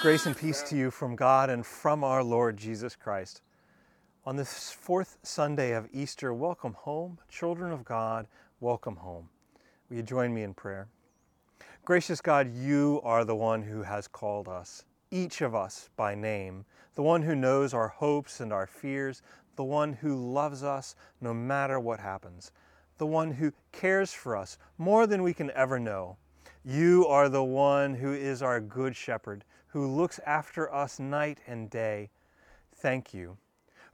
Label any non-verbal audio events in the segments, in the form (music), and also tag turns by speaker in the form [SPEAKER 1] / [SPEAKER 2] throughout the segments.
[SPEAKER 1] Grace and peace to you from God and from our Lord Jesus Christ. On this fourth Sunday of Easter, welcome home. Children of God, welcome home. Will you join me in prayer? Gracious God, you are the one who has called us, each of us by name, the one who knows our hopes and our fears, the one who loves us no matter what happens, the one who cares for us more than we can ever know. You are the one who is our good shepherd, who looks after us night and day. Thank you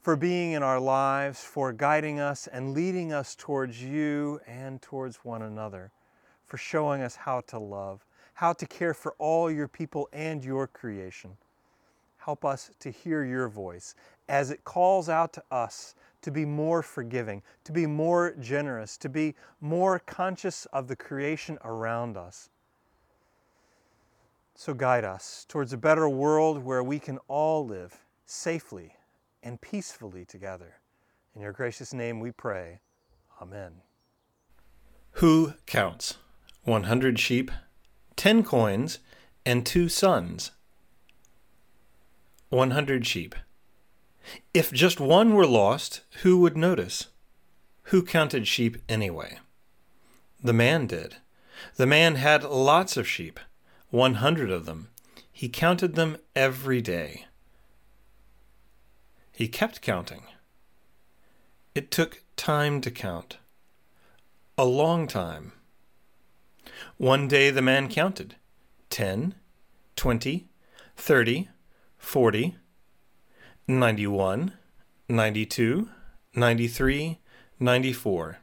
[SPEAKER 1] for being in our lives, for guiding us and leading us towards you and towards one another for showing us how to love, how to care for all your people and your creation. Help us to hear your voice as it calls out to us to be more forgiving, to be more generous, to be more conscious of the creation around us. So guide us towards a better world where we can all live safely and peacefully together. In your gracious name we pray. Amen.
[SPEAKER 2] Who counts? 100 sheep, 10 coins, and two sons. 100 sheep. If just one were lost, who would notice? Who counted sheep anyway? The man did. The man had lots of sheep, 100 of them. He counted them every day. He kept counting. It took time to count. A long time. One day the man counted ten, twenty, thirty, forty, ninety one, ninety two, ninety three, ninety four.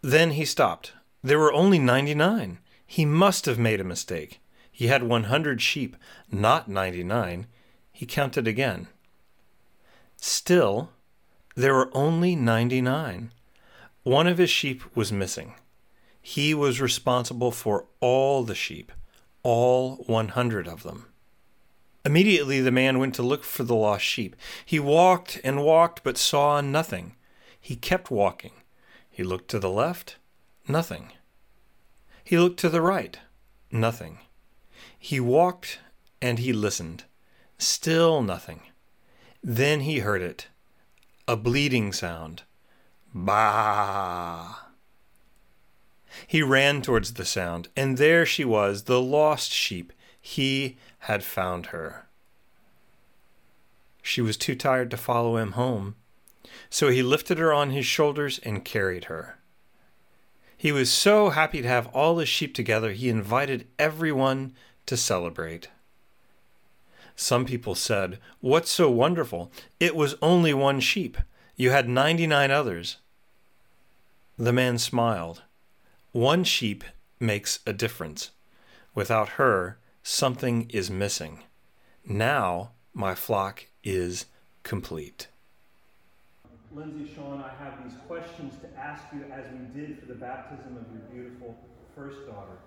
[SPEAKER 2] Then he stopped. There were only 99. He must have made a mistake. He had 100 sheep, not 99. He counted again. Still, there were only 99. One of his sheep was missing. He was responsible for all the sheep, all 100 of them. Immediately the man went to look for the lost sheep. He walked and walked, but saw nothing. He kept walking. He looked to the left, nothing. He looked to the right, nothing. He walked and he listened, still nothing. Then he heard it a bleeding sound. Bah! He ran towards the sound, and there she was, the lost sheep. He had found her. She was too tired to follow him home, so he lifted her on his shoulders and carried her. He was so happy to have all his sheep together, he invited everyone to celebrate. Some people said, What's so wonderful? It was only one sheep. You had ninety nine others. The man smiled. One sheep makes a difference. Without her, something is missing. Now my flock is complete.
[SPEAKER 1] Lindsay, Sean, I have these questions to ask you as we did for the baptism of your beautiful first daughter.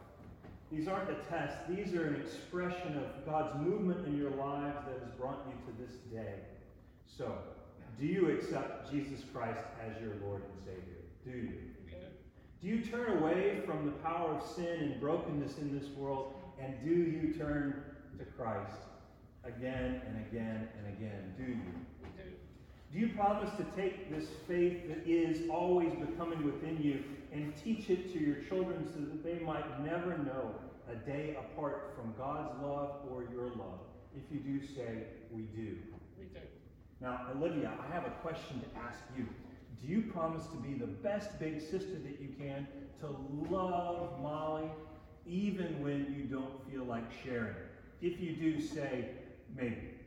[SPEAKER 1] These aren't a test, these are an expression of God's movement in your lives that has brought you to this day. So, do you accept Jesus Christ as your Lord and Savior? Do you? Do you turn away from the power of sin and brokenness in this world? And do you turn to Christ again and again and again? Do you? Do you promise to take this faith that is always becoming within you and teach it to your children so that they might never know a day apart from God's love or your love? If you do say, we do.
[SPEAKER 3] We do.
[SPEAKER 1] Now, Olivia, I have a question to ask you. Do you promise to be the best big sister that you can, to love Molly even when you don't feel like sharing? If you do, say maybe.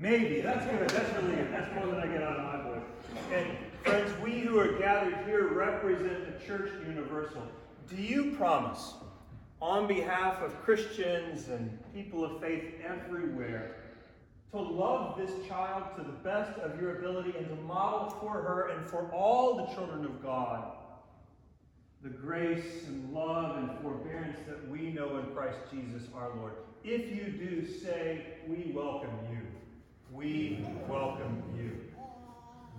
[SPEAKER 1] Maybe. That's good. That's really good. That's more than I get out of my voice. And friends, we who are gathered here represent the Church Universal. Do you promise, on behalf of Christians and people of faith everywhere, to love this child to the best of your ability and to model for her and for all the children of God the grace and love and forbearance that we know in Christ Jesus our Lord. If you do say, we welcome you. We welcome you.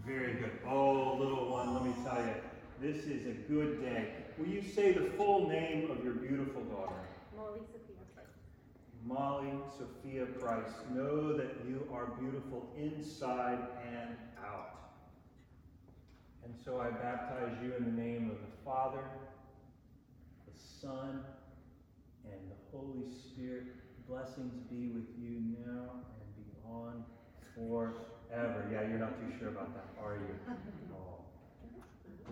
[SPEAKER 1] Very good. Oh, little one, let me tell you, this is a good day. Will you say the full name of your beautiful daughter?
[SPEAKER 3] Molly Sophia Price.
[SPEAKER 1] Molly Sophia Price. Know that you are beautiful inside and out. And so I baptize you in the name of the Father, the Son, and the Holy Spirit. Blessings be with you now and beyond forever. Yeah, you're not too sure about that, are you? (laughs) Oh.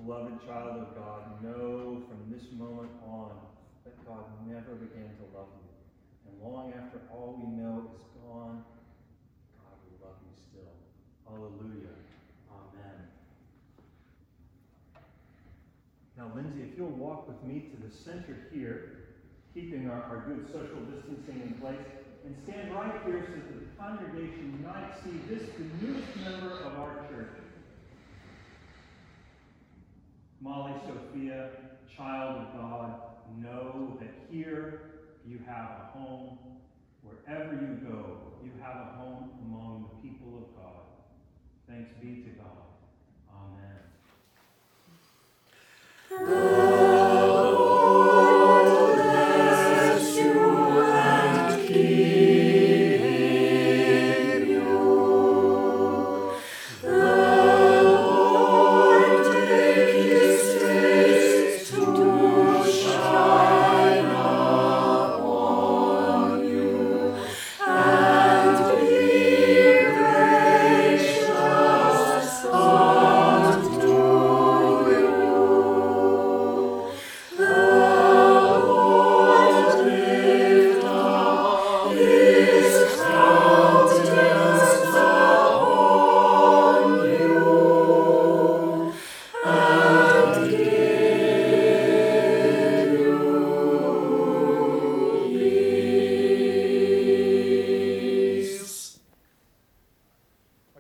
[SPEAKER 1] Beloved child of God, know from this moment on that God never began to love you. And long after all we know is gone, God will love you still. Hallelujah. Amen. Now, Lindsay, if you'll walk with me to the center here, keeping our, our good social distancing in place, and stand right here so that the congregation might see this, the newest member of our church. Molly Sophia, child of God,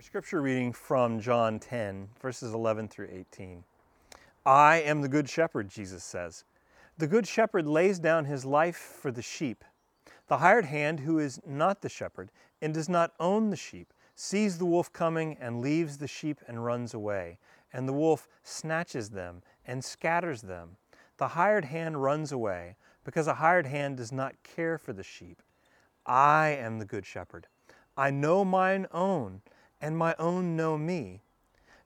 [SPEAKER 1] scripture reading from John 10, verses 11 through 18. I am the good shepherd, Jesus says. The good shepherd lays down his life for the sheep. The hired hand, who is not the shepherd and does not own the sheep, sees the wolf coming and leaves the sheep and runs away. And the wolf snatches them and scatters them. The hired hand runs away because a hired hand does not care for the sheep. I am the good shepherd. I know mine own and my own know me,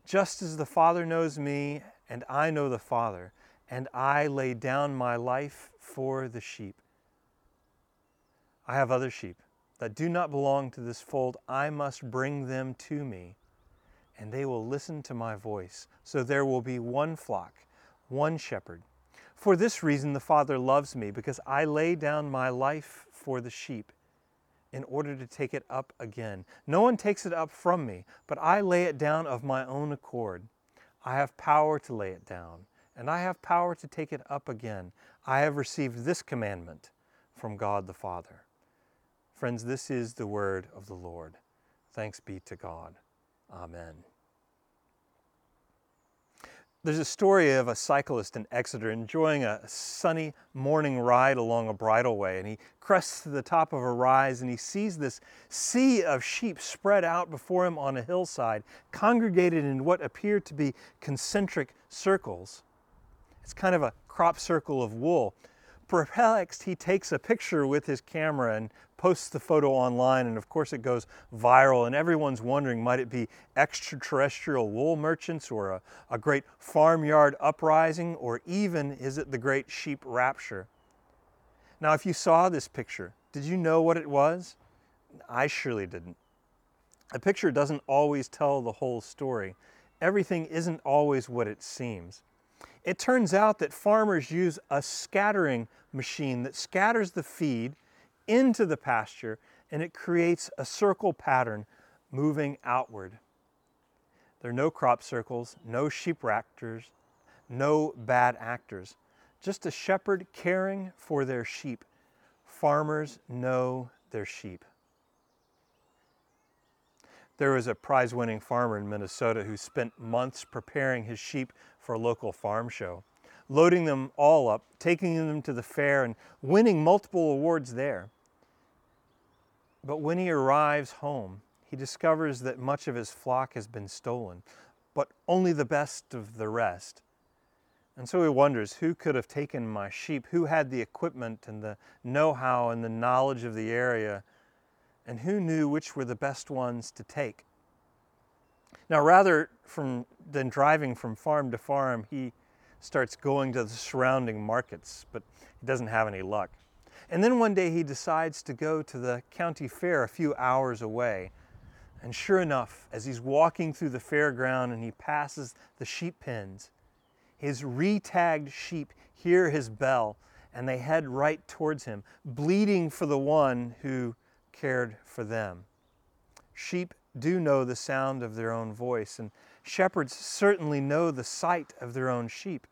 [SPEAKER 1] just as the Father knows me, and I know the Father, and I lay down my life for the sheep. I have other sheep that do not belong to this fold. I must bring them to me, and they will listen to my voice. So there will be one flock, one shepherd. For this reason, the Father loves me, because I lay down my life for the sheep in order to take it up again. No one takes it up from me, but I lay it down of my own accord. I have power to lay it down, and I have power to take it up again. I have received this commandment from God the Father. Friends, this is the word of the Lord. Thanks be to God. Amen. There's a story of a cyclist in Exeter enjoying a sunny morning ride along a bridleway, and he crests to the top of a rise and he sees this sea of sheep spread out before him on a hillside, congregated in what appear to be concentric circles. It's kind of a crop circle of wool. Perplexed, he takes a picture with his camera and posts the photo online, and of course it goes viral, and everyone's wondering might it be extraterrestrial wool merchants or a, a great farmyard uprising, or even is it the great sheep rapture? Now, if you saw this picture, did you know what it was? I surely didn't. A picture doesn't always tell the whole story. Everything isn't always what it seems. It turns out that farmers use a scattering machine that scatters the feed into the pasture and it creates a circle pattern moving outward. There are no crop circles, no sheep raptors, no bad actors, just a shepherd caring for their sheep. Farmers know their sheep. There was a prize winning farmer in Minnesota who spent months preparing his sheep for a local farm show loading them all up, taking them to the fair, and winning multiple awards there. But when he arrives home, he discovers that much of his flock has been stolen, but only the best of the rest. And so he wonders who could have taken my sheep, who had the equipment and the know how and the knowledge of the area, and who knew which were the best ones to take. Now, rather from, than driving from farm to farm, he starts going to the surrounding markets, but he doesn't have any luck. And then one day he decides to go to the county fair a few hours away. And sure enough, as he's walking through the fairground and he passes the sheep pens, his retagged sheep hear his bell and they head right towards him, bleeding for the one who cared for them. Sheep do know the sound of their own voice, and shepherds certainly know the sight of their own sheep.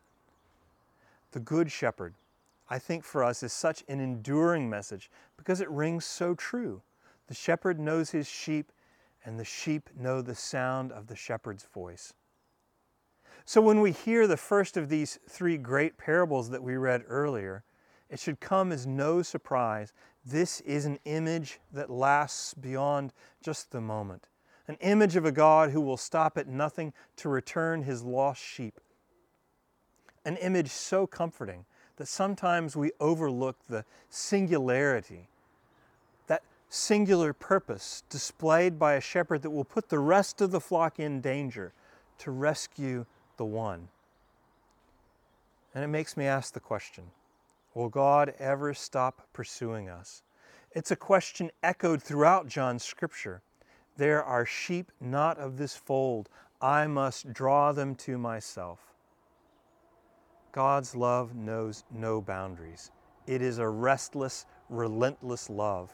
[SPEAKER 1] The Good Shepherd, I think for us, is such an enduring message because it rings so true. The shepherd knows his sheep, and the sheep know the sound of the shepherd's voice. So when we hear the first of these three great parables that we read earlier, it should come as no surprise. This is an image that lasts beyond just the moment, an image of a God who will stop at nothing to return his lost sheep. An image so comforting that sometimes we overlook the singularity, that singular purpose displayed by a shepherd that will put the rest of the flock in danger to rescue the one. And it makes me ask the question Will God ever stop pursuing us? It's a question echoed throughout John's scripture. There are sheep not of this fold. I must draw them to myself. God's love knows no boundaries. It is a restless, relentless love.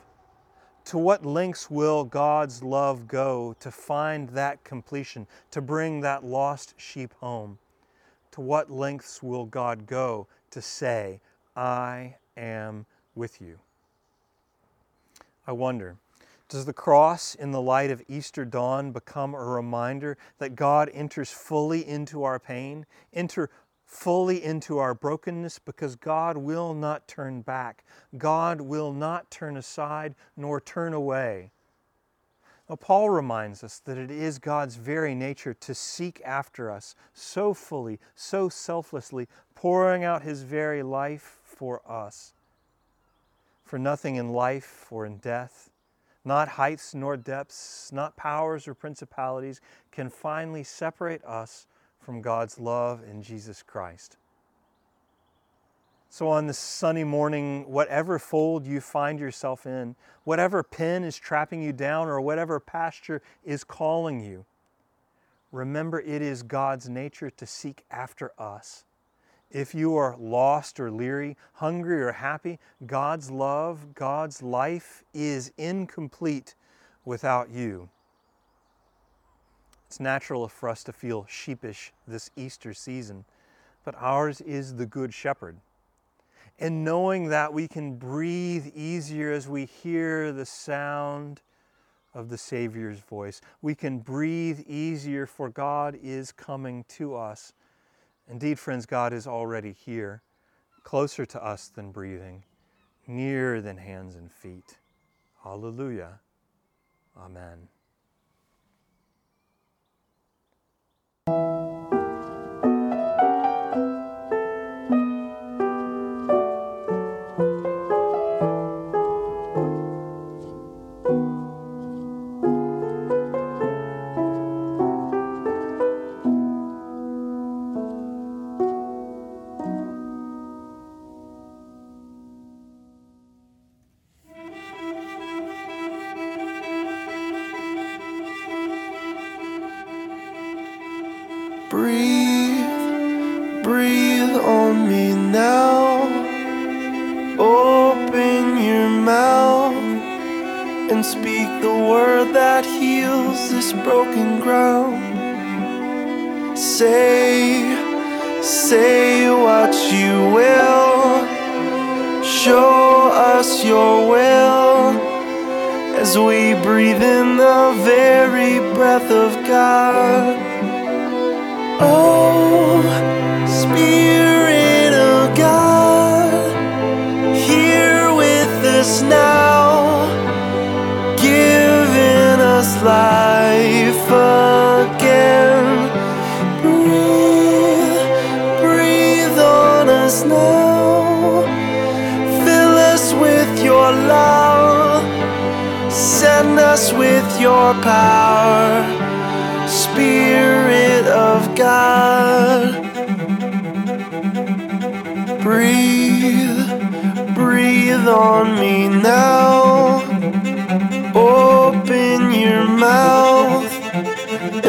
[SPEAKER 1] To what lengths will God's love go to find that completion, to bring that lost sheep home? To what lengths will God go to say, I am with you? I wonder, does the cross in the light of Easter dawn become a reminder that God enters fully into our pain, enter fully into our brokenness because God will not turn back. God will not turn aside nor turn away. Now, Paul reminds us that it is God's very nature to seek after us so fully, so selflessly, pouring out his very life for us. For nothing in life or in death, not heights nor depths, not powers or principalities, can finally separate us from God's love in Jesus Christ. So, on this sunny morning, whatever fold you find yourself in, whatever pen is trapping you down, or whatever pasture is calling you, remember it is God's nature to seek after us. If you are lost or leery, hungry or happy, God's love, God's life is incomplete without you. It's natural for us to feel sheepish this Easter season, but ours is the Good Shepherd. And knowing that we can breathe easier as we hear the sound of the Savior's voice, we can breathe easier for God is coming to us. Indeed, friends, God is already here, closer to us than breathing, nearer than hands and feet. Hallelujah. Amen.
[SPEAKER 3] And speak the word that heals this broken ground. Say, say what you will. Show us your will as we breathe in the very breath of God. Oh, life again. Breathe, breathe on us now. Fill us with your love. Send us with your power. Spirit of God. Breathe, breathe on me now. Open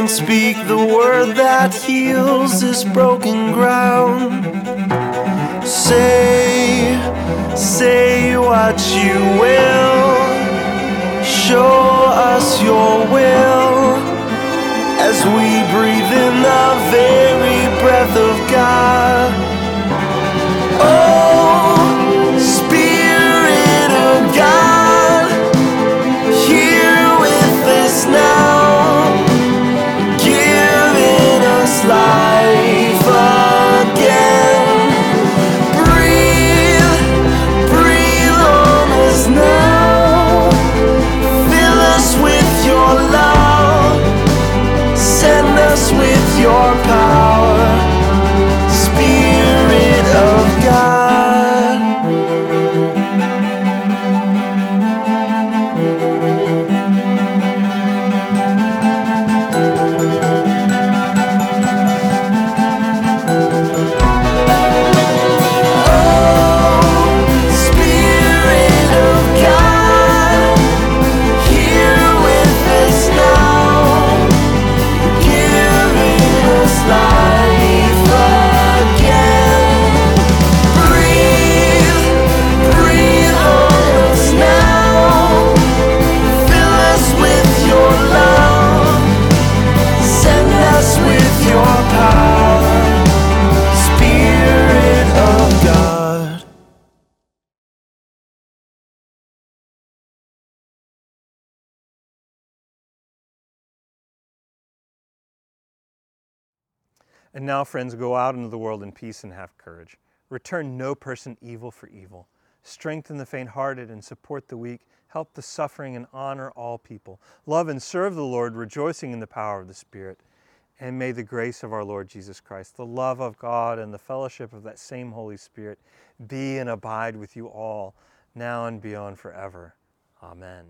[SPEAKER 3] speak the word that heals this broken ground. Say, say what you will. Show us your will as we breathe in the very breath of God. Oh,
[SPEAKER 1] And now, friends, go out into the world in peace and have courage. Return no person evil for evil. Strengthen the faint hearted and support the weak. Help the suffering and honor all people. Love and serve the Lord, rejoicing in the power of the Spirit. And may the grace of our Lord Jesus Christ, the love of God, and the fellowship of that same Holy Spirit be and abide with you all, now and beyond forever. Amen.